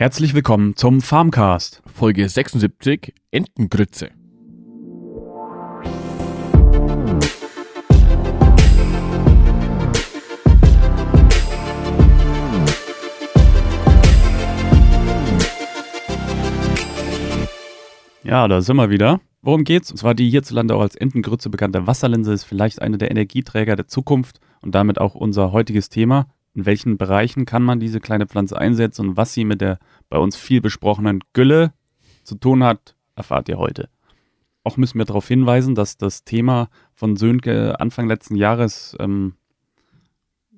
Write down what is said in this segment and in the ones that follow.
Herzlich willkommen zum Farmcast. Folge 76 Entengrütze. Ja, da sind wir wieder. Worum geht's? Und zwar die hierzulande auch als Entengrütze bekannte Wasserlinse ist vielleicht eine der Energieträger der Zukunft und damit auch unser heutiges Thema. In welchen Bereichen kann man diese kleine Pflanze einsetzen und was sie mit der bei uns viel besprochenen Gülle zu tun hat, erfahrt ihr heute. Auch müssen wir darauf hinweisen, dass das Thema von Sönke Anfang letzten Jahres ähm,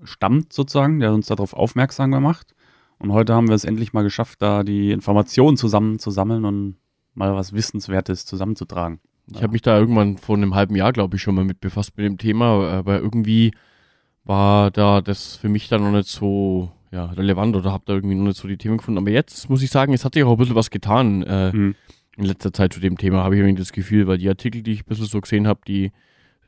stammt sozusagen, der uns darauf aufmerksam gemacht. Und heute haben wir es endlich mal geschafft, da die Informationen zusammenzusammeln und mal was Wissenswertes zusammenzutragen. Ich habe mich da irgendwann vor einem halben Jahr, glaube ich, schon mal mit befasst mit dem Thema, aber irgendwie war da das für mich dann noch nicht so ja, relevant oder habe da irgendwie noch nicht so die Themen gefunden. Aber jetzt muss ich sagen, es hat sich auch ein bisschen was getan äh, mhm. in letzter Zeit zu dem Thema, habe ich irgendwie das Gefühl, weil die Artikel, die ich ein bisschen so gesehen habe, die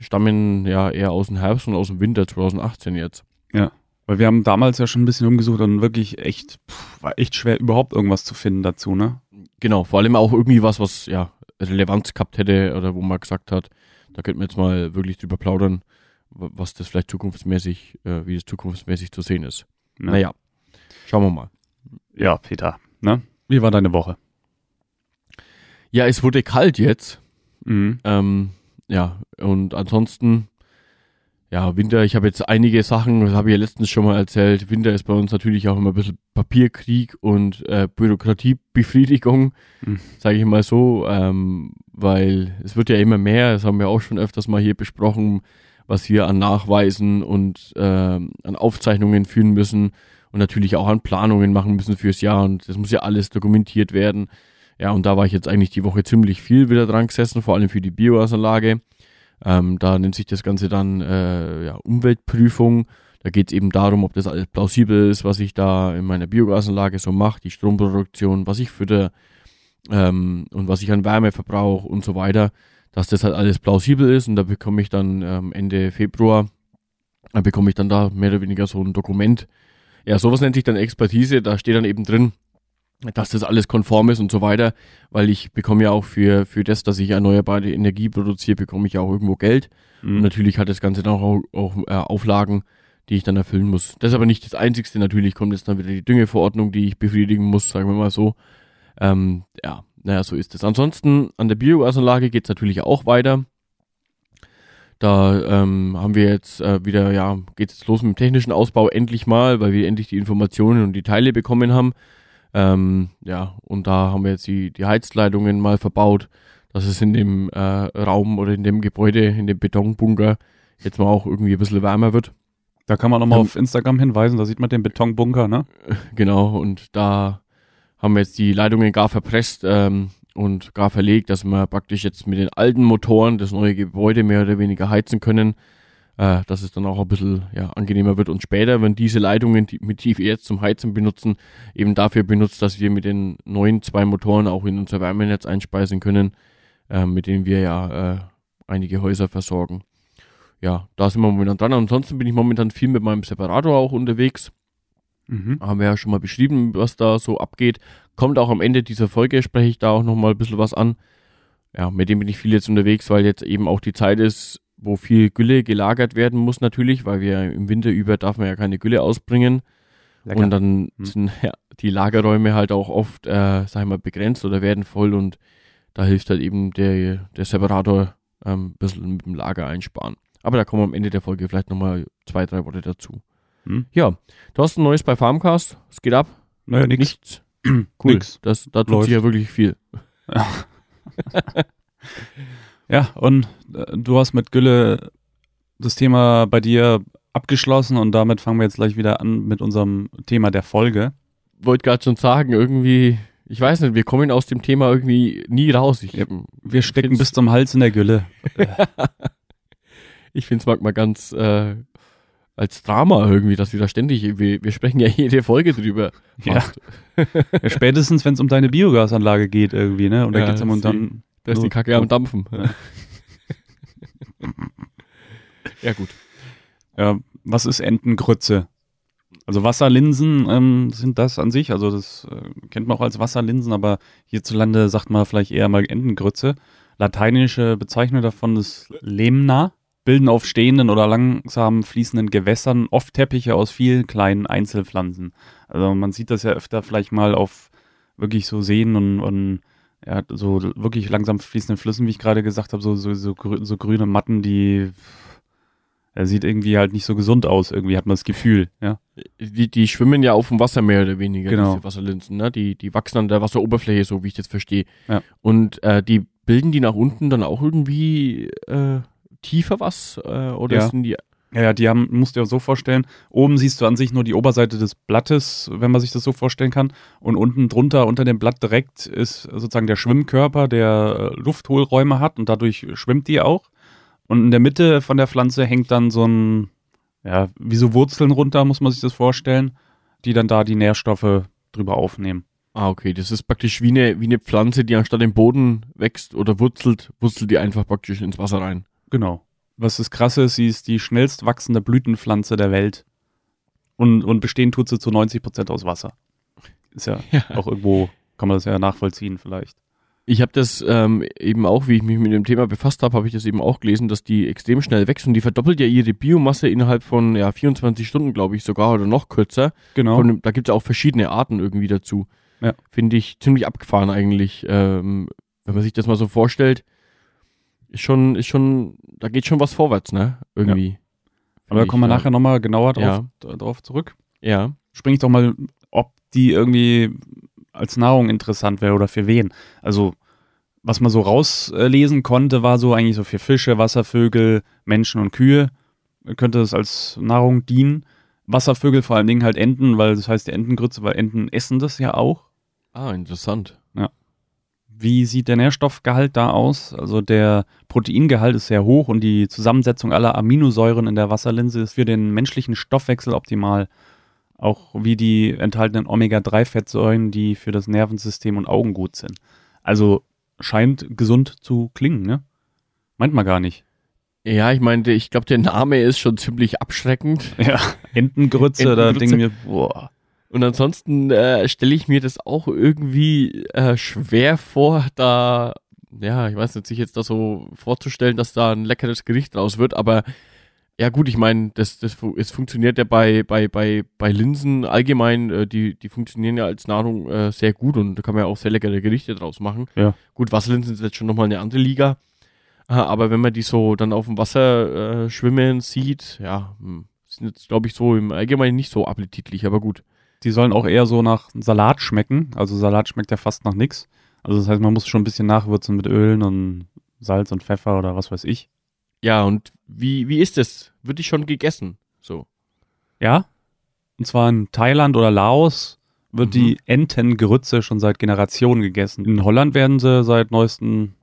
stammen ja eher aus dem Herbst und aus dem Winter 2018 jetzt. Ja, weil wir haben damals ja schon ein bisschen umgesucht und wirklich echt, pff, war echt schwer, überhaupt irgendwas zu finden dazu, ne? Genau, vor allem auch irgendwie was, was ja Relevanz gehabt hätte oder wo man gesagt hat, da könnten wir jetzt mal wirklich drüber plaudern, was das vielleicht zukunftsmäßig, äh, wie das zukunftsmäßig zu sehen ist. Ja. Naja, schauen wir mal. Ja, Peter, ne? Wie war deine Woche? Ja, es wurde kalt jetzt. Mhm. Ähm, ja, und ansonsten, ja, Winter, ich habe jetzt einige Sachen, das habe ich ja letztens schon mal erzählt. Winter ist bei uns natürlich auch immer ein bisschen Papierkrieg und äh, Bürokratiebefriedigung, mhm. sage ich mal so, ähm, weil es wird ja immer mehr, das haben wir auch schon öfters mal hier besprochen, was wir an Nachweisen und äh, an Aufzeichnungen führen müssen und natürlich auch an Planungen machen müssen fürs Jahr und das muss ja alles dokumentiert werden. Ja, und da war ich jetzt eigentlich die Woche ziemlich viel wieder dran gesessen, vor allem für die Biogasanlage. Ähm, da nennt sich das Ganze dann äh, ja, Umweltprüfung. Da geht es eben darum, ob das alles plausibel ist, was ich da in meiner Biogasanlage so mache, die Stromproduktion, was ich fütter ähm, und was ich an Wärme verbrauche und so weiter dass das halt alles plausibel ist und da bekomme ich dann ähm, Ende Februar, da bekomme ich dann da mehr oder weniger so ein Dokument. Ja, sowas nennt sich dann Expertise, da steht dann eben drin, dass das alles konform ist und so weiter, weil ich bekomme ja auch für, für das, dass ich erneuerbare Energie produziere, bekomme ich ja auch irgendwo Geld. Mhm. Und natürlich hat das Ganze dann auch, auch äh, Auflagen, die ich dann erfüllen muss. Das ist aber nicht das Einzigste. Natürlich kommt jetzt dann wieder die Düngeverordnung, die ich befriedigen muss, sagen wir mal so. Ähm, ja, naja, so ist es. Ansonsten an der Biogasanlage geht es natürlich auch weiter. Da ähm, haben wir jetzt äh, wieder, ja, geht es los mit dem technischen Ausbau endlich mal, weil wir endlich die Informationen und die Teile bekommen haben. Ähm, ja, und da haben wir jetzt die, die Heizleitungen mal verbaut, dass es in dem äh, Raum oder in dem Gebäude, in dem Betonbunker jetzt mal auch irgendwie ein bisschen wärmer wird. Da kann man nochmal ähm, auf Instagram hinweisen, da sieht man den Betonbunker, ne? Genau, und da haben wir jetzt die Leitungen gar verpresst ähm, und gar verlegt, dass wir praktisch jetzt mit den alten Motoren das neue Gebäude mehr oder weniger heizen können, äh, dass es dann auch ein bisschen ja, angenehmer wird. Und später, wenn diese Leitungen, die, mit jetzt zum Heizen benutzen, eben dafür benutzt, dass wir mit den neuen zwei Motoren auch in unser Wärmenetz einspeisen können, äh, mit denen wir ja äh, einige Häuser versorgen. Ja, da sind wir momentan dran. Ansonsten bin ich momentan viel mit meinem Separator auch unterwegs Mhm. Haben wir ja schon mal beschrieben, was da so abgeht. Kommt auch am Ende dieser Folge, spreche ich da auch nochmal ein bisschen was an. Ja, mit dem bin ich viel jetzt unterwegs, weil jetzt eben auch die Zeit ist, wo viel Gülle gelagert werden muss natürlich, weil wir im Winter über darf man ja keine Gülle ausbringen. Lecker. Und dann mhm. sind ja, die Lagerräume halt auch oft, äh, sag ich mal, begrenzt oder werden voll und da hilft halt eben der, der Separator ähm, ein bisschen mit dem Lager einsparen. Aber da kommen wir am Ende der Folge vielleicht nochmal zwei, drei Worte dazu. Hm? Ja, du hast ein neues bei Farmcast. Es geht ab. Naja, nix. nichts. cool. Nix. Das, da tut Läuft. sich ja wirklich viel. Ja, ja und äh, du hast mit Gülle das Thema bei dir abgeschlossen und damit fangen wir jetzt gleich wieder an mit unserem Thema der Folge. Wollte gerade schon sagen, irgendwie, ich weiß nicht, wir kommen aus dem Thema irgendwie nie raus. Ich, ja, wir stecken bis zum Hals in der Gülle. ich finde es manchmal ganz, äh, als Drama irgendwie, dass wir da ständig, wir, wir sprechen ja jede Folge drüber. Ja. ja spätestens, wenn es um deine Biogasanlage geht irgendwie, ne? Und da ja, geht's um dann. Da ist die Kacke am Dampfen. Ja. ja, gut. Ja, was ist Entengrütze? Also Wasserlinsen ähm, sind das an sich, also das äh, kennt man auch als Wasserlinsen, aber hierzulande sagt man vielleicht eher mal Entengrütze. Lateinische Bezeichnung davon ist Lemna, bilden auf stehenden oder langsam fließenden Gewässern oft Teppiche aus vielen kleinen Einzelpflanzen. Also man sieht das ja öfter vielleicht mal auf wirklich so Seen und, und ja, so wirklich langsam fließenden Flüssen, wie ich gerade gesagt habe, so, so, so, so grüne Matten, die er sieht irgendwie halt nicht so gesund aus, irgendwie hat man das Gefühl, ja. Die, die schwimmen ja auf dem Wasser mehr oder weniger, genau. diese Wasserlinsen, ne? Die, die wachsen an der Wasseroberfläche, so wie ich das verstehe. Ja. Und äh, die bilden die nach unten dann auch irgendwie äh, tiefer was? Äh, oder ja. sind die. Ja, ja, die haben, musst du dir so vorstellen, oben siehst du an sich nur die Oberseite des Blattes, wenn man sich das so vorstellen kann. Und unten drunter, unter dem Blatt direkt, ist sozusagen der Schwimmkörper, der Lufthohlräume hat und dadurch schwimmt die auch. Und in der Mitte von der Pflanze hängt dann so ein, ja, wie so Wurzeln runter, muss man sich das vorstellen, die dann da die Nährstoffe drüber aufnehmen. Ah, okay. Das ist praktisch wie eine, wie eine Pflanze, die anstatt im Boden wächst oder wurzelt, wurzelt die einfach praktisch ins Wasser rein. Genau. Was das Krasse ist, sie ist die schnellst wachsende Blütenpflanze der Welt. Und, und bestehen tut sie zu 90 Prozent aus Wasser. Ist ja, ja, auch irgendwo, kann man das ja nachvollziehen vielleicht. Ich habe das ähm, eben auch, wie ich mich mit dem Thema befasst habe, habe ich das eben auch gelesen, dass die extrem schnell wächst und die verdoppelt ja ihre Biomasse innerhalb von ja, 24 Stunden, glaube ich, sogar oder noch kürzer. Genau. Von, da gibt es auch verschiedene Arten irgendwie dazu. Ja. Finde ich ziemlich abgefahren eigentlich. Ähm, wenn man sich das mal so vorstellt, ist schon, ist schon, da geht schon was vorwärts, ne? Irgendwie. Ja. Aber da kommen wir ja. nachher nochmal genauer drauf, ja. drauf zurück. Ja. Spring ich doch mal, ob die irgendwie als Nahrung interessant wäre oder für wen. Also, was man so rauslesen konnte, war so eigentlich so für Fische, Wasservögel, Menschen und Kühe könnte es als Nahrung dienen. Wasservögel vor allen Dingen halt Enten, weil das heißt die Entengrütze, weil Enten essen das ja auch. Ah, interessant. Wie sieht der Nährstoffgehalt da aus? Also der Proteingehalt ist sehr hoch und die Zusammensetzung aller Aminosäuren in der Wasserlinse ist für den menschlichen Stoffwechsel optimal. Auch wie die enthaltenen Omega-3-Fettsäuren, die für das Nervensystem und Augen gut sind. Also scheint gesund zu klingen, ne? Meint man gar nicht. Ja, ich meinte, ich glaube, der Name ist schon ziemlich abschreckend. Ja, Entengrütze, Entengrütze. da denke ich mir, boah. Und ansonsten äh, stelle ich mir das auch irgendwie äh, schwer vor, da, ja, ich weiß nicht, sich jetzt da so vorzustellen, dass da ein leckeres Gericht raus wird, aber ja gut, ich meine, das, das, es funktioniert ja bei, bei, bei, bei Linsen allgemein, äh, die, die funktionieren ja als Nahrung äh, sehr gut und da kann man ja auch sehr leckere Gerichte draus machen. Ja. Gut, Wasserlinsen sind jetzt schon nochmal eine andere Liga. Aber wenn man die so dann auf dem Wasser äh, schwimmen sieht, ja, hm, sind jetzt, glaube ich, so im Allgemeinen nicht so appetitlich, aber gut. Die sollen auch eher so nach Salat schmecken. Also Salat schmeckt ja fast nach nichts. Also das heißt, man muss schon ein bisschen nachwürzen mit Ölen und Salz und Pfeffer oder was weiß ich. Ja, und wie, wie ist es? Wird die schon gegessen? So. Ja. Und zwar in Thailand oder Laos wird mhm. die Entengrütze schon seit Generationen gegessen. In Holland werden sie seit neuestem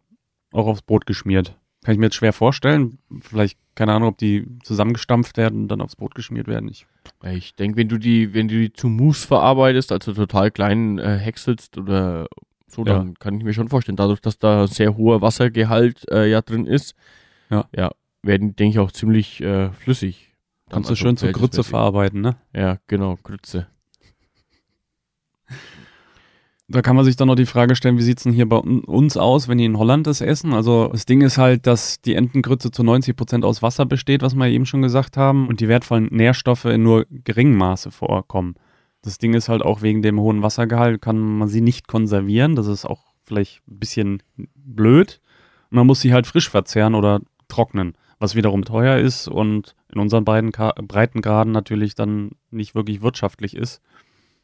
auch aufs Brot geschmiert. Kann ich mir jetzt schwer vorstellen. Vielleicht, keine Ahnung, ob die zusammengestampft werden und dann aufs Brot geschmiert werden. Ich, ich denke, wenn du die, wenn du die zu Mousse verarbeitest, also total klein äh, häckselst oder so, dann ja. kann ich mir schon vorstellen, dadurch, dass da sehr hoher Wassergehalt äh, ja drin ist, ja, ja werden, denke ich, auch ziemlich äh, flüssig. Kannst du also schön zur Grütze verarbeiten, ne? Ja, genau, Grütze. Da kann man sich dann noch die Frage stellen, wie sieht's denn hier bei uns aus, wenn die in Holland das essen? Also das Ding ist halt, dass die Entengrütze zu 90 Prozent aus Wasser besteht, was wir eben schon gesagt haben, und die wertvollen Nährstoffe in nur geringem Maße vorkommen. Das Ding ist halt auch wegen dem hohen Wassergehalt kann man sie nicht konservieren. Das ist auch vielleicht ein bisschen blöd. Man muss sie halt frisch verzehren oder trocknen, was wiederum teuer ist und in unseren beiden Ka Breitengraden natürlich dann nicht wirklich wirtschaftlich ist.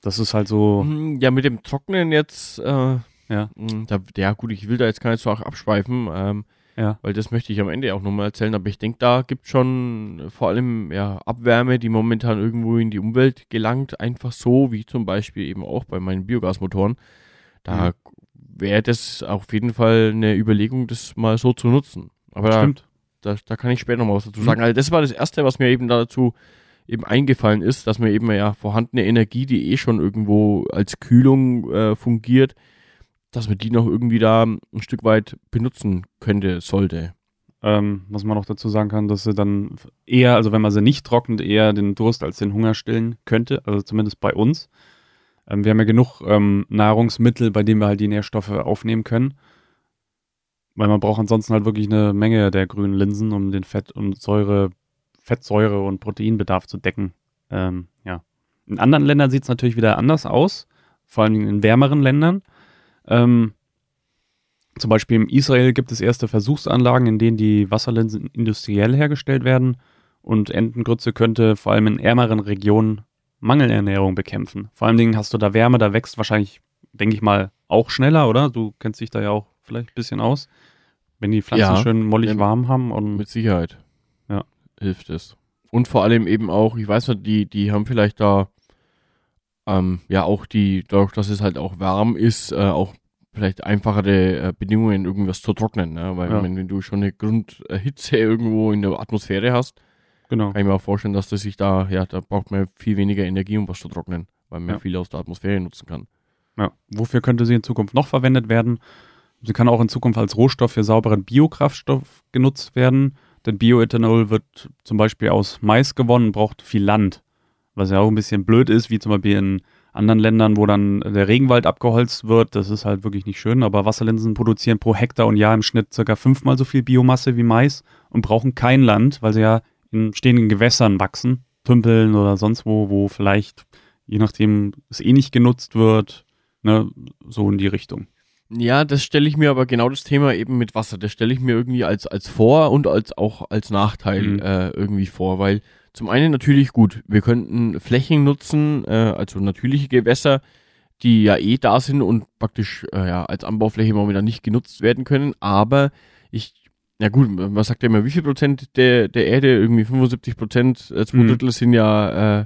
Das ist halt so. Hm, ja, mit dem Trocknen jetzt, äh, ja. Hm, da, ja, gut, ich will da jetzt gar nicht so auch abschweifen, ähm, ja. weil das möchte ich am Ende auch nochmal erzählen, aber ich denke, da gibt schon vor allem ja, Abwärme, die momentan irgendwo in die Umwelt gelangt, einfach so, wie zum Beispiel eben auch bei meinen Biogasmotoren. Da mhm. wäre das auf jeden Fall eine Überlegung, das mal so zu nutzen. Aber da, da, da, kann ich später nochmal was dazu sagen. Mhm. Also das war das Erste, was mir eben dazu eben eingefallen ist, dass man eben ja vorhandene Energie, die eh schon irgendwo als Kühlung äh, fungiert, dass man die noch irgendwie da ein Stück weit benutzen könnte, sollte. Ähm, was man noch dazu sagen kann, dass sie dann eher, also wenn man sie nicht trocknet, eher den Durst als den Hunger stillen könnte, also zumindest bei uns. Ähm, wir haben ja genug ähm, Nahrungsmittel, bei denen wir halt die Nährstoffe aufnehmen können. Weil man braucht ansonsten halt wirklich eine Menge der grünen Linsen, um den Fett- und Säure, Fettsäure und Proteinbedarf zu decken. Ähm, ja. In anderen Ländern sieht es natürlich wieder anders aus, vor allem in wärmeren Ländern. Ähm, zum Beispiel in Israel gibt es erste Versuchsanlagen, in denen die Wasserlinsen industriell hergestellt werden und Entengrütze könnte vor allem in ärmeren Regionen Mangelernährung bekämpfen. Vor allen Dingen hast du da Wärme, da wächst wahrscheinlich, denke ich mal, auch schneller, oder? Du kennst dich da ja auch vielleicht ein bisschen aus. Wenn die Pflanzen ja, schön mollig ja, warm haben und. Mit Sicherheit. Hilft es. Und vor allem eben auch, ich weiß nicht, die, die haben vielleicht da, ähm, ja, auch die, dadurch, dass es halt auch warm ist, äh, auch vielleicht einfachere äh, Bedingungen, irgendwas zu trocknen, ne? Weil ja. wenn, wenn, du schon eine Grundhitze irgendwo in der Atmosphäre hast, genau. kann ich mir auch vorstellen, dass das sich da, ja, da braucht man viel weniger Energie, um was zu trocknen, weil man ja. viel aus der Atmosphäre nutzen kann. Ja. Wofür könnte sie in Zukunft noch verwendet werden? Sie kann auch in Zukunft als Rohstoff für sauberen Biokraftstoff genutzt werden, denn Bioethanol wird zum Beispiel aus Mais gewonnen, braucht viel Land, was ja auch ein bisschen blöd ist, wie zum Beispiel in anderen Ländern, wo dann der Regenwald abgeholzt wird. Das ist halt wirklich nicht schön, aber Wasserlinsen produzieren pro Hektar und Jahr im Schnitt circa fünfmal so viel Biomasse wie Mais und brauchen kein Land, weil sie ja in stehenden Gewässern wachsen, Tümpeln oder sonst wo, wo vielleicht, je nachdem, es eh nicht genutzt wird, ne, so in die Richtung. Ja, das stelle ich mir aber genau das Thema eben mit Wasser, das stelle ich mir irgendwie als, als Vor- und als auch als Nachteil mhm. äh, irgendwie vor, weil zum einen natürlich gut, wir könnten Flächen nutzen, äh, also natürliche Gewässer, die ja eh da sind und praktisch äh, ja, als Anbaufläche momentan nicht genutzt werden können, aber ich, ja gut, man sagt ja immer, wie viel Prozent der, der Erde, irgendwie 75 Prozent, äh, zwei mhm. Drittel sind ja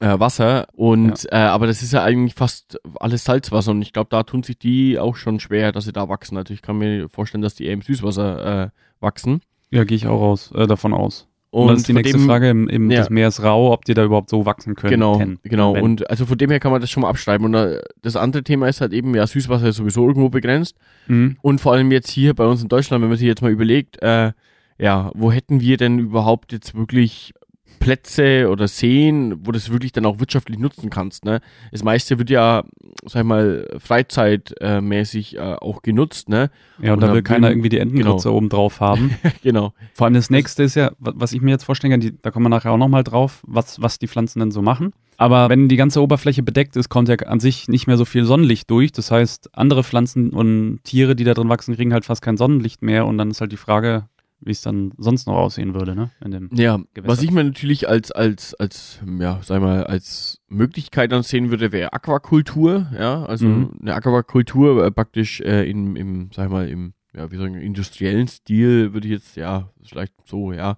äh, Wasser und ja. äh, aber das ist ja eigentlich fast alles Salzwasser und ich glaube, da tun sich die auch schon schwer, dass sie da wachsen. Also ich kann mir vorstellen, dass die eher im Süßwasser äh, wachsen. Ja, gehe ich auch aus, äh, davon aus. Und, und das ist die nächste dem, Frage im, im ja. des Meeres rau, ob die da überhaupt so wachsen können. Genau, ten, genau. Wenn. Und also von dem her kann man das schon mal abschreiben. Und äh, das andere Thema ist halt eben, ja, Süßwasser ist sowieso irgendwo begrenzt. Mhm. Und vor allem jetzt hier bei uns in Deutschland, wenn man sich jetzt mal überlegt, äh, ja, wo hätten wir denn überhaupt jetzt wirklich Plätze oder Seen, wo du das wirklich dann auch wirtschaftlich nutzen kannst. Ne? Das meiste wird ja, sag ich mal, freizeitmäßig äh, auch genutzt. Ne? Ja, und, und da will keiner irgendwie die Entengrütze genau. oben drauf haben. genau. Vor allem das nächste ist ja, was ich mir jetzt vorstellen kann, die, da kommen wir nachher auch nochmal drauf, was, was die Pflanzen denn so machen. Aber wenn die ganze Oberfläche bedeckt ist, kommt ja an sich nicht mehr so viel Sonnenlicht durch. Das heißt, andere Pflanzen und Tiere, die da drin wachsen, kriegen halt fast kein Sonnenlicht mehr. Und dann ist halt die Frage, wie es dann sonst noch aussehen würde, ne? ja, Gewässer. was ich mir natürlich als, als, als, ja, sag mal, als Möglichkeit ansehen würde, wäre Aquakultur, ja, also mhm. eine Aquakultur äh, praktisch äh, in, im, sag mal, im, ja, wie sagen, industriellen Stil würde ich jetzt, ja, vielleicht so, ja.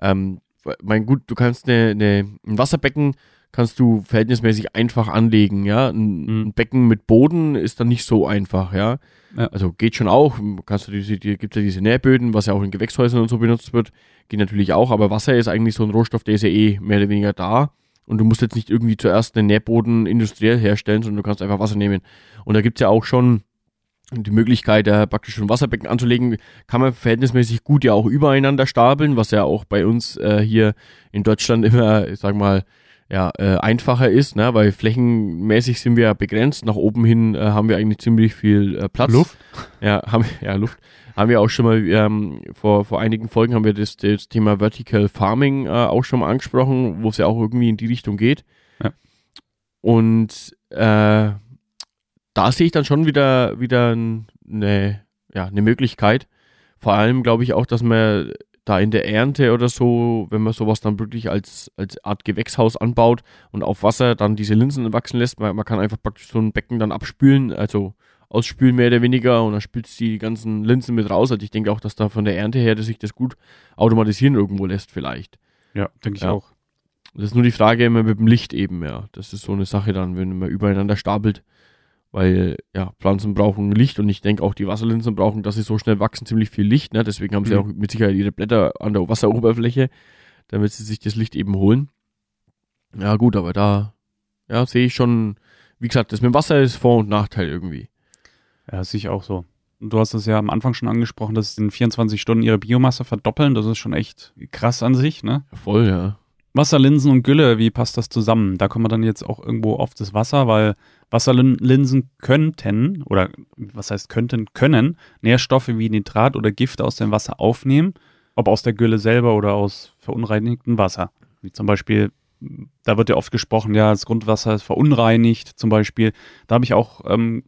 Ähm, mein gut, du kannst eine, eine, ein Wasserbecken kannst du verhältnismäßig einfach anlegen, ja. Ein, mhm. ein Becken mit Boden ist dann nicht so einfach, ja. ja. Also geht schon auch. Kannst du diese, die, gibt ja diese Nährböden, was ja auch in Gewächshäusern und so benutzt wird. Geht natürlich auch, aber Wasser ist eigentlich so ein Rohstoff, der ist ja eh mehr oder weniger da. Und du musst jetzt nicht irgendwie zuerst einen Nährboden industriell herstellen, sondern du kannst einfach Wasser nehmen. Und da gibt's ja auch schon die Möglichkeit, äh, praktisch ein Wasserbecken anzulegen, kann man verhältnismäßig gut ja auch übereinander stapeln, was ja auch bei uns äh, hier in Deutschland immer, ich sag mal, ja, äh, einfacher ist, ne? weil flächenmäßig sind wir ja begrenzt. Nach oben hin äh, haben wir eigentlich ziemlich viel äh, Platz. Luft? Ja, haben, ja, Luft. Haben wir auch schon mal, ähm, vor, vor einigen Folgen haben wir das, das Thema Vertical Farming äh, auch schon mal angesprochen, wo es ja auch irgendwie in die Richtung geht. Ja. Und äh, da sehe ich dann schon wieder, wieder eine, ja, eine Möglichkeit. Vor allem glaube ich auch, dass man da in der Ernte oder so, wenn man sowas dann wirklich als, als Art Gewächshaus anbaut und auf Wasser dann diese Linsen wachsen lässt, man, man kann einfach praktisch so ein Becken dann abspülen, also ausspülen mehr oder weniger und dann spült die ganzen Linsen mit raus. Also ich denke auch, dass da von der Ernte her, dass sich das gut automatisieren irgendwo lässt vielleicht. Ja, denke ich ja. auch. Das ist nur die Frage immer mit dem Licht eben, ja. Das ist so eine Sache dann, wenn man übereinander stapelt weil ja, Pflanzen brauchen Licht und ich denke auch die Wasserlinsen brauchen, dass sie so schnell wachsen, ziemlich viel Licht. Ne? Deswegen haben sie mhm. auch mit Sicherheit ihre Blätter an der Wasseroberfläche, damit sie sich das Licht eben holen. Ja gut, aber da ja, sehe ich schon, wie gesagt, das mit dem Wasser ist Vor- und Nachteil irgendwie. Ja, sehe ich auch so. Du hast es ja am Anfang schon angesprochen, dass sie in 24 Stunden ihre Biomasse verdoppeln. Das ist schon echt krass an sich, ne? Voll, ja. Wasserlinsen und Gülle, wie passt das zusammen? Da kommen wir dann jetzt auch irgendwo auf das Wasser, weil Wasserlinsen könnten, oder was heißt könnten, können Nährstoffe wie Nitrat oder Gift aus dem Wasser aufnehmen, ob aus der Gülle selber oder aus verunreinigtem Wasser. Wie zum Beispiel, da wird ja oft gesprochen, ja, das Grundwasser ist verunreinigt, zum Beispiel. Da habe ich auch ähm,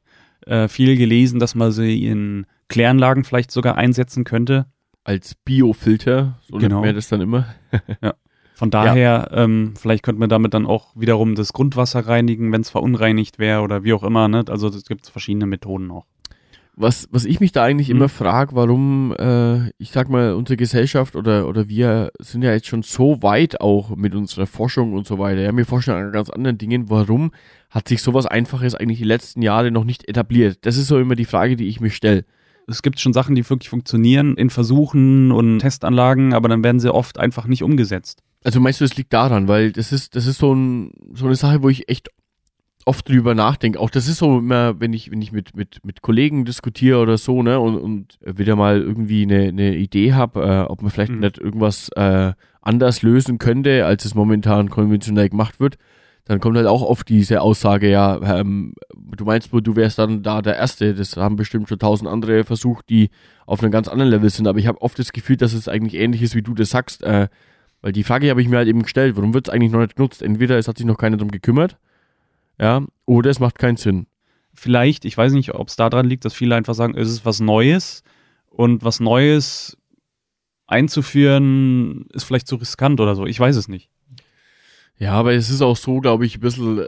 äh, viel gelesen, dass man sie in Kläranlagen vielleicht sogar einsetzen könnte. Als Biofilter, so genau. nennt man das dann immer. ja. Von daher, ja. ähm, vielleicht könnte man damit dann auch wiederum das Grundwasser reinigen, wenn es verunreinigt wäre oder wie auch immer. Ne? Also es gibt verschiedene Methoden auch. Was, was ich mich da eigentlich hm. immer frage, warum, äh, ich sag mal, unsere Gesellschaft oder, oder wir sind ja jetzt schon so weit auch mit unserer Forschung und so weiter. Ja, wir forschen an ganz anderen Dingen. Warum hat sich sowas Einfaches eigentlich die letzten Jahre noch nicht etabliert? Das ist so immer die Frage, die ich mir stelle es gibt schon Sachen, die wirklich funktionieren in Versuchen und Testanlagen, aber dann werden sie oft einfach nicht umgesetzt. Also meinst du, es liegt daran, weil das ist, das ist so, ein, so eine Sache, wo ich echt oft drüber nachdenke. Auch das ist so immer, wenn ich, wenn ich mit, mit, mit Kollegen diskutiere oder so, ne, und, und wieder mal irgendwie eine, eine Idee habe, äh, ob man vielleicht mhm. nicht irgendwas äh, anders lösen könnte, als es momentan konventionell gemacht wird, dann kommt halt auch oft diese Aussage, ja, ähm, du meinst wohl, du wärst dann da der Erste. Das haben bestimmt schon tausend andere versucht, die auf einem ganz anderen Level sind. Aber ich habe oft das Gefühl, dass es eigentlich ähnlich ist, wie du das sagst. Äh, weil die Frage habe ich mir halt eben gestellt, warum wird es eigentlich noch nicht genutzt? Entweder es hat sich noch keiner darum gekümmert, ja, oder es macht keinen Sinn. Vielleicht, ich weiß nicht, ob es daran liegt, dass viele einfach sagen, es ist was Neues und was Neues einzuführen ist vielleicht zu riskant oder so. Ich weiß es nicht. Ja, aber es ist auch so, glaube ich, ein bisschen,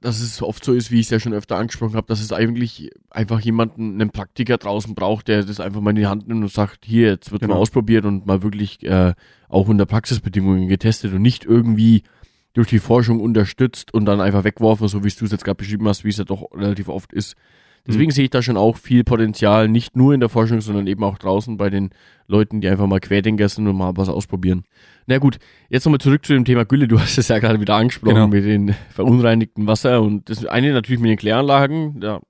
dass es oft so ist, wie ich es ja schon öfter angesprochen habe, dass es eigentlich einfach jemanden, einen Praktiker draußen braucht, der das einfach mal in die Hand nimmt und sagt, hier, jetzt wird genau. mal ausprobiert und mal wirklich äh, auch unter Praxisbedingungen getestet und nicht irgendwie durch die Forschung unterstützt und dann einfach wegworfen, so wie du es jetzt gerade beschrieben hast, wie es ja doch relativ oft ist. Deswegen mhm. sehe ich da schon auch viel Potenzial, nicht nur in der Forschung, sondern eben auch draußen bei den Leuten, die einfach mal Querdenker sind und mal was ausprobieren. Na gut, jetzt nochmal zurück zu dem Thema Gülle. Du hast es ja gerade wieder angesprochen genau. mit den verunreinigten Wasser und das eine natürlich mit den Kläranlagen. Da,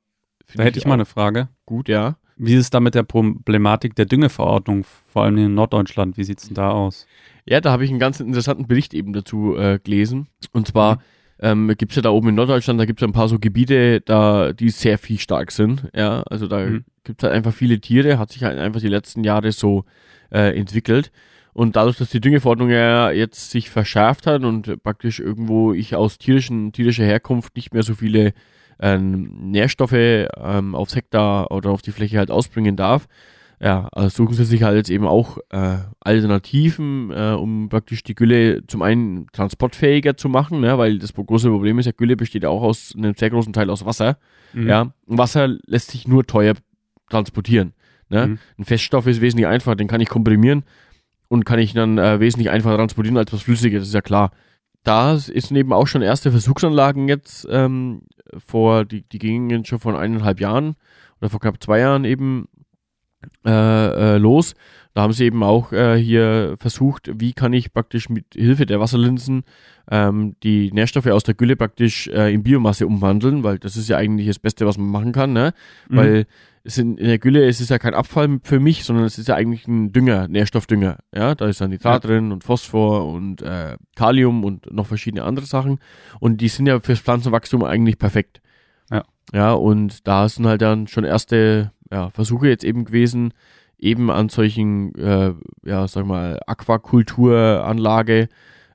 da hätte ich, ich mal eine Frage. Gut, ja. Wie ist es da mit der Problematik der Düngeverordnung, vor allem in Norddeutschland? Wie sieht es denn da aus? Ja, da habe ich einen ganz interessanten Bericht eben dazu äh, gelesen. Und zwar mhm ähm, gibt es ja da oben in Norddeutschland, da gibt es ja ein paar so Gebiete, da die sehr viel stark sind. Ja, also da mhm. gibt es halt einfach viele Tiere, hat sich halt einfach die letzten Jahre so äh, entwickelt. Und dadurch, dass die Düngeverordnung ja jetzt sich verschärft hat und praktisch irgendwo ich aus tierischen, tierischer Herkunft nicht mehr so viele ähm, Nährstoffe ähm, aufs Hektar oder auf die Fläche halt ausbringen darf, ja, also suchen sie sich halt jetzt eben auch äh, Alternativen, äh, um praktisch die Gülle zum einen transportfähiger zu machen, ne, weil das große Problem ist ja, Gülle besteht auch aus einem sehr großen Teil aus Wasser. Mhm. Ja, und Wasser lässt sich nur teuer transportieren. Ne? Mhm. Ein Feststoff ist wesentlich einfacher, den kann ich komprimieren und kann ich dann äh, wesentlich einfacher transportieren als was Flüssiges, das ist ja klar. Da ist eben auch schon erste Versuchsanlagen jetzt ähm, vor, die, die gingen schon vor eineinhalb Jahren oder vor knapp zwei Jahren eben äh, äh, los. Da haben sie eben auch äh, hier versucht, wie kann ich praktisch mit Hilfe der Wasserlinsen ähm, die Nährstoffe aus der Gülle praktisch äh, in Biomasse umwandeln, weil das ist ja eigentlich das Beste, was man machen kann, ne? Mhm. Weil es in, in der Gülle es ist ja kein Abfall für mich, sondern es ist ja eigentlich ein Dünger, Nährstoffdünger. Ja, da ist dann Nitrat ja. drin und Phosphor und äh, Kalium und noch verschiedene andere Sachen. Und die sind ja fürs Pflanzenwachstum eigentlich perfekt. Ja. Ja, und da sind halt dann schon erste ja, Versuche jetzt eben gewesen, eben an solchen, äh, ja, sag mal, Aquakulturanlage,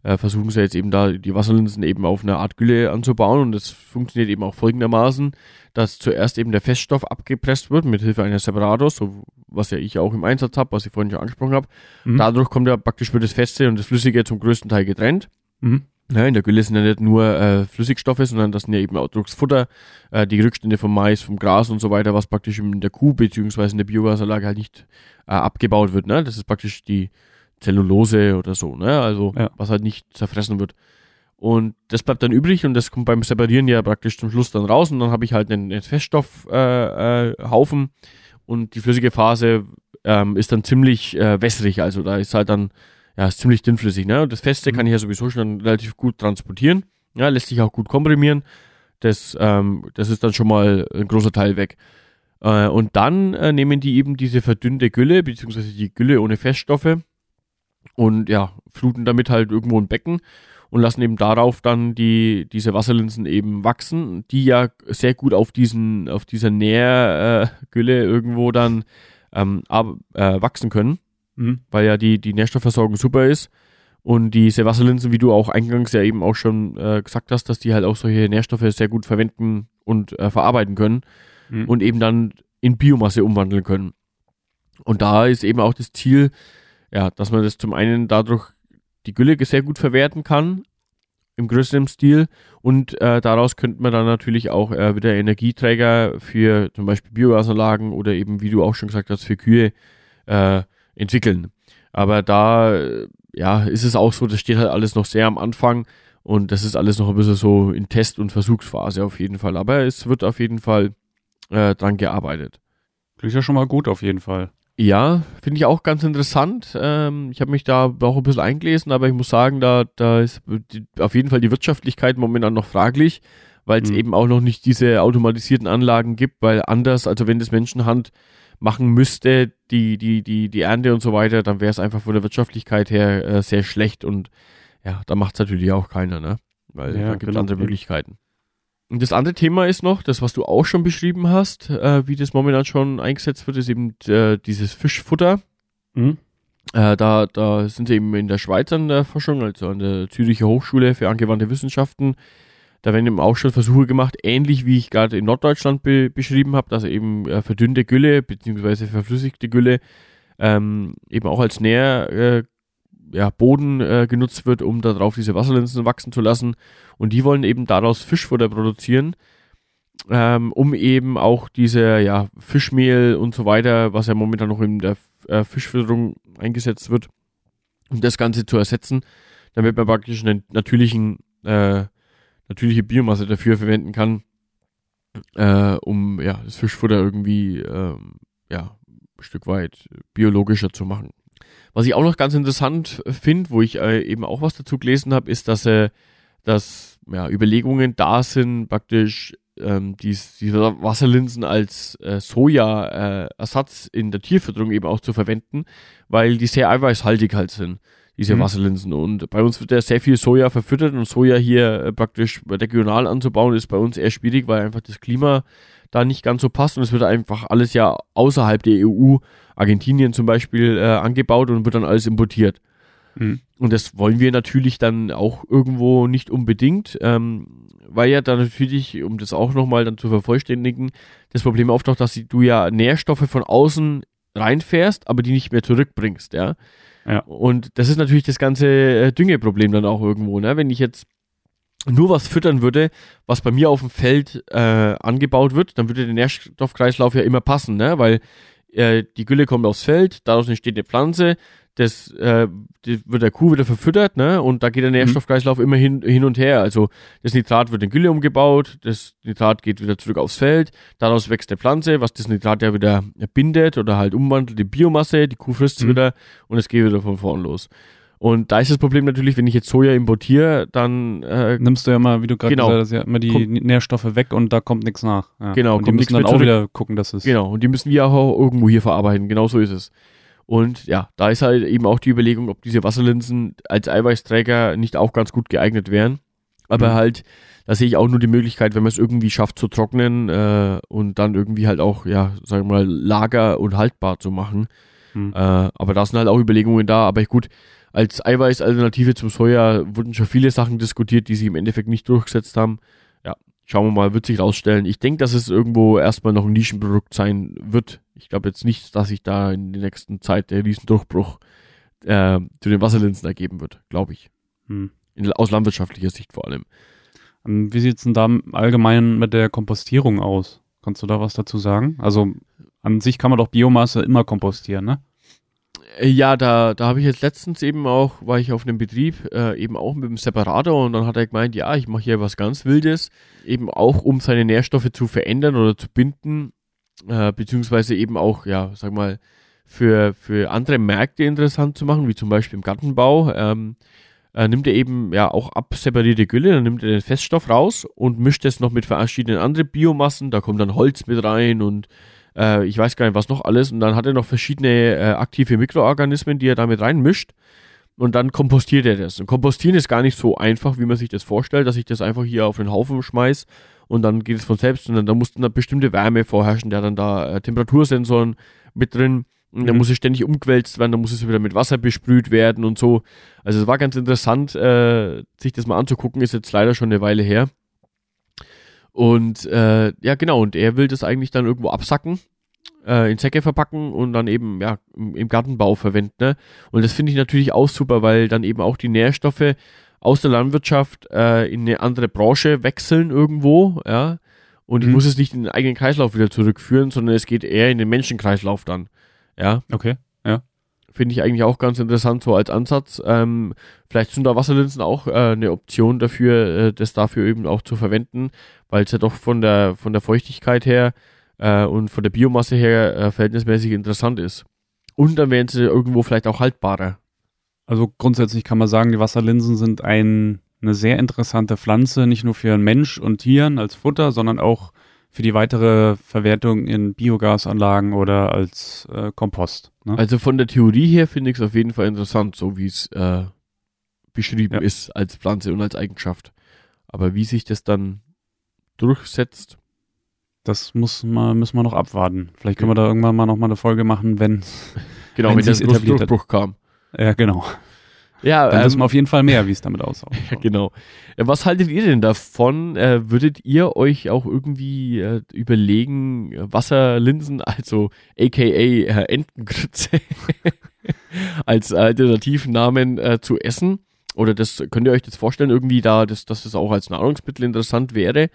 äh, versuchen sie jetzt eben da die Wasserlinsen eben auf eine Art Gülle anzubauen und das funktioniert eben auch folgendermaßen, dass zuerst eben der Feststoff abgepresst wird mit Hilfe eines Separados, so was ja ich auch im Einsatz habe, was ich vorhin schon angesprochen habe. Mhm. Dadurch kommt ja praktisch wird das Feste und das Flüssige zum größten Teil getrennt. Mhm. Ja, in der Gülle sind ja nicht nur äh, Flüssigstoffe, sondern das sind ja eben auch Drucksfutter, äh, die Rückstände vom Mais, vom Gras und so weiter, was praktisch in der Kuh beziehungsweise in der Biogasanlage halt nicht äh, abgebaut wird. Ne? Das ist praktisch die Zellulose oder so, ne? also ja. was halt nicht zerfressen wird. Und das bleibt dann übrig und das kommt beim Separieren ja praktisch zum Schluss dann raus und dann habe ich halt einen, einen Feststoffhaufen äh, äh, und die flüssige Phase ähm, ist dann ziemlich äh, wässrig, also da ist halt dann ja, ist ziemlich dünnflüssig, ne? Und das Feste mhm. kann ich ja sowieso schon relativ gut transportieren. Ja, lässt sich auch gut komprimieren. Das, ähm, das ist dann schon mal ein großer Teil weg. Äh, und dann äh, nehmen die eben diese verdünnte Gülle, beziehungsweise die Gülle ohne Feststoffe und ja, fluten damit halt irgendwo ein Becken und lassen eben darauf dann die, diese Wasserlinsen eben wachsen, die ja sehr gut auf diesen, auf dieser Nährgülle äh, irgendwo dann ähm, ab, äh, wachsen können, mhm. weil ja die, die Nährstoffversorgung super ist. Und diese Wasserlinsen, wie du auch eingangs ja eben auch schon äh, gesagt hast, dass die halt auch solche Nährstoffe sehr gut verwenden und äh, verarbeiten können mhm. und eben dann in Biomasse umwandeln können. Und da ist eben auch das Ziel, ja, dass man das zum einen dadurch die Gülle sehr gut verwerten kann, im größeren Stil. Und äh, daraus könnte man dann natürlich auch äh, wieder Energieträger für zum Beispiel Biogasanlagen oder eben, wie du auch schon gesagt hast, für Kühe äh, entwickeln. Aber da, ja, ist es auch so, das steht halt alles noch sehr am Anfang und das ist alles noch ein bisschen so in Test- und Versuchsphase auf jeden Fall. Aber es wird auf jeden Fall äh, dran gearbeitet. Klingt ja schon mal gut auf jeden Fall. Ja, finde ich auch ganz interessant. Ähm, ich habe mich da auch ein bisschen eingelesen, aber ich muss sagen, da, da ist die, auf jeden Fall die Wirtschaftlichkeit momentan noch fraglich, weil es mhm. eben auch noch nicht diese automatisierten Anlagen gibt, weil anders, also wenn das Menschenhand machen müsste, die, die, die, die Ernte und so weiter, dann wäre es einfach von der Wirtschaftlichkeit her äh, sehr schlecht und ja, da macht es natürlich auch keiner, ne? Weil ja, da gibt es genau. andere Möglichkeiten. Und das andere Thema ist noch, das, was du auch schon beschrieben hast, äh, wie das momentan schon eingesetzt wird, ist eben äh, dieses Fischfutter. Mhm. Äh, da, da sind sie eben in der Schweiz an der Forschung, also an der Züricher Hochschule für angewandte Wissenschaften. Da werden eben auch schon Versuche gemacht, ähnlich wie ich gerade in Norddeutschland be beschrieben habe, dass eben äh, verdünnte Gülle bzw. verflüssigte Gülle ähm, eben auch als Nähr, äh, ja, äh, genutzt wird, um darauf diese Wasserlinsen wachsen zu lassen. Und die wollen eben daraus Fischfutter produzieren, ähm, um eben auch diese ja, Fischmehl und so weiter, was ja momentan noch in der äh, Fischfütterung eingesetzt wird, um das Ganze zu ersetzen, damit man praktisch einen natürlichen, äh, natürliche Biomasse dafür verwenden kann, äh, um ja, das Fischfutter irgendwie ähm, ja, ein Stück weit biologischer zu machen. Was ich auch noch ganz interessant finde, wo ich äh, eben auch was dazu gelesen habe, ist, dass, äh, dass ja, Überlegungen da sind, praktisch ähm, dies, diese Wasserlinsen als äh, Soja-Ersatz in der Tierfütterung eben auch zu verwenden, weil die sehr eiweißhaltig halt sind, diese mhm. Wasserlinsen. Und bei uns wird ja sehr viel Soja verfüttert und Soja hier äh, praktisch regional anzubauen ist bei uns eher schwierig, weil einfach das Klima da nicht ganz so passt und es wird einfach alles ja außerhalb der EU Argentinien zum Beispiel äh, angebaut und wird dann alles importiert. Mhm. Und das wollen wir natürlich dann auch irgendwo nicht unbedingt, ähm, weil ja dann natürlich, um das auch nochmal dann zu vervollständigen, das Problem auftaucht, dass du ja Nährstoffe von außen reinfährst, aber die nicht mehr zurückbringst, ja. ja. Und das ist natürlich das ganze äh, Düngeproblem dann auch irgendwo, ne? Wenn ich jetzt nur was füttern würde, was bei mir auf dem Feld äh, angebaut wird, dann würde der Nährstoffkreislauf ja immer passen, ne? Weil äh, die Gülle kommt aufs Feld, daraus entsteht eine Pflanze, das äh, wird der Kuh wieder verfüttert, ne? Und da geht der. Nährstoffkreislauf mhm. immer hin, hin und her. Also das Nitrat wird in Gülle umgebaut, das Nitrat geht wieder zurück aufs Feld, daraus wächst eine Pflanze, was das Nitrat ja wieder bindet oder halt umwandelt in Biomasse, die Kuh frisst es mhm. wieder und es geht wieder von vorn los. Und da ist das Problem natürlich, wenn ich jetzt Soja importiere, dann äh, nimmst du ja mal, wie du gerade genau, gesagt hast, ja immer die kommt, Nährstoffe weg und da kommt nichts nach. Ja. Genau, und die müssen dann auch wieder gucken, dass es genau und die müssen wir auch irgendwo hier verarbeiten. Genau so ist es. Und ja, da ist halt eben auch die Überlegung, ob diese Wasserlinsen als Eiweißträger nicht auch ganz gut geeignet wären. Aber mhm. halt, da sehe ich auch nur die Möglichkeit, wenn man es irgendwie schafft zu trocknen äh, und dann irgendwie halt auch, ja, sagen wir mal, lager- und haltbar zu machen. Mhm. Äh, aber da sind halt auch Überlegungen da. Aber gut, als Eiweißalternative zum Soja wurden schon viele Sachen diskutiert, die sich im Endeffekt nicht durchgesetzt haben. Ja, schauen wir mal, wird sich rausstellen. Ich denke, dass es irgendwo erstmal noch ein Nischenprodukt sein wird. Ich glaube jetzt nicht, dass sich da in der nächsten Zeit der Riesendurchbruch äh, zu den Wasserlinsen ergeben wird, glaube ich. Hm. In, aus landwirtschaftlicher Sicht vor allem. Ähm, wie sieht es denn da allgemein mit der Kompostierung aus? Kannst du da was dazu sagen? Also an sich kann man doch Biomasse immer kompostieren, ne? Äh, ja, da, da habe ich jetzt letztens eben auch, war ich auf einem Betrieb, äh, eben auch mit dem Separator und dann hat er gemeint, ja, ich mache hier was ganz Wildes, eben auch um seine Nährstoffe zu verändern oder zu binden, äh, beziehungsweise eben auch, ja, sag mal, für, für andere Märkte interessant zu machen, wie zum Beispiel im Gartenbau. Ähm, äh, nimmt er eben ja auch abseparierte Gülle, dann nimmt er den Feststoff raus und mischt es noch mit verschiedenen anderen Biomassen, da kommt dann Holz mit rein und äh, ich weiß gar nicht, was noch alles. Und dann hat er noch verschiedene äh, aktive Mikroorganismen, die er damit reinmischt. Und dann kompostiert er das. Und kompostieren ist gar nicht so einfach, wie man sich das vorstellt, dass ich das einfach hier auf den Haufen schmeiß und dann geht es von selbst. Und dann da muss dann eine bestimmte Wärme vorherrschen, der dann da äh, Temperatursensoren mit drin. Und dann mhm. muss es ständig umgewälzt werden, dann muss es wieder mit Wasser besprüht werden und so. Also es war ganz interessant, äh, sich das mal anzugucken, ist jetzt leider schon eine Weile her. Und äh, ja, genau, und er will das eigentlich dann irgendwo absacken, äh, in Säcke verpacken und dann eben ja im, im Gartenbau verwenden. Ne? Und das finde ich natürlich auch super, weil dann eben auch die Nährstoffe aus der Landwirtschaft äh, in eine andere Branche wechseln irgendwo, ja. Und mhm. ich muss es nicht in den eigenen Kreislauf wieder zurückführen, sondern es geht eher in den Menschenkreislauf dann. Ja. Okay, ja. Finde ich eigentlich auch ganz interessant so als Ansatz. Ähm, vielleicht sind da Wasserlinsen auch äh, eine Option dafür, äh, das dafür eben auch zu verwenden, weil es ja doch von der, von der Feuchtigkeit her äh, und von der Biomasse her äh, verhältnismäßig interessant ist. Und dann wären sie irgendwo vielleicht auch haltbarer. Also grundsätzlich kann man sagen, die Wasserlinsen sind ein, eine sehr interessante Pflanze, nicht nur für Mensch und Tieren als Futter, sondern auch für die weitere Verwertung in Biogasanlagen oder als äh, Kompost. Ne? Also von der Theorie her finde ich es auf jeden Fall interessant, so wie es äh, beschrieben ja. ist als Pflanze und als Eigenschaft. Aber wie sich das dann durchsetzt, das muss man, müssen wir noch abwarten. Vielleicht können wir da irgendwann mal noch mal eine Folge machen, wenn genau, wenn, wenn das Durchbruch kam. Ja, genau. Ja, dann ähm, wissen wir auf jeden Fall mehr, wie es damit aussieht. Ja, genau. Äh, was haltet ihr denn davon? Äh, würdet ihr euch auch irgendwie äh, überlegen, Wasserlinsen, also aka äh, Entengrütze, als alternativen Namen äh, zu essen? Oder das könnt ihr euch das vorstellen, irgendwie da, dass, dass das auch als Nahrungsmittel interessant wäre?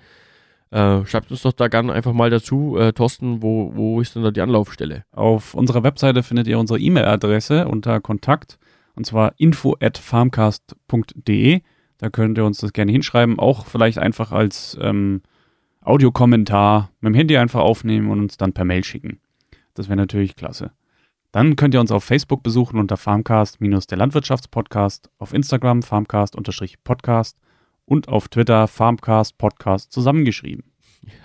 Äh, schreibt uns doch da gerne einfach mal dazu, äh, Thorsten, wo, wo ist denn da die Anlaufstelle? Auf unserer Webseite findet ihr unsere E-Mail-Adresse unter Kontakt und zwar info at farmcast.de. Da könnt ihr uns das gerne hinschreiben, auch vielleicht einfach als ähm, Audiokommentar mit dem Handy einfach aufnehmen und uns dann per Mail schicken. Das wäre natürlich klasse. Dann könnt ihr uns auf Facebook besuchen unter Farmcast-der Landwirtschaftspodcast, auf Instagram Farmcast-Podcast und auf Twitter Farmcast Podcast zusammengeschrieben.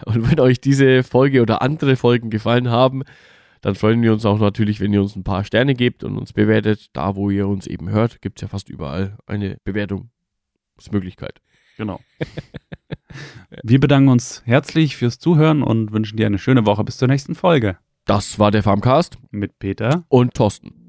Und wenn euch diese Folge oder andere Folgen gefallen haben, dann freuen wir uns auch natürlich, wenn ihr uns ein paar Sterne gebt und uns bewertet. Da, wo ihr uns eben hört, gibt es ja fast überall eine Bewertungsmöglichkeit. Genau. wir bedanken uns herzlich fürs Zuhören und wünschen dir eine schöne Woche bis zur nächsten Folge. Das war der Farmcast mit Peter und Thorsten.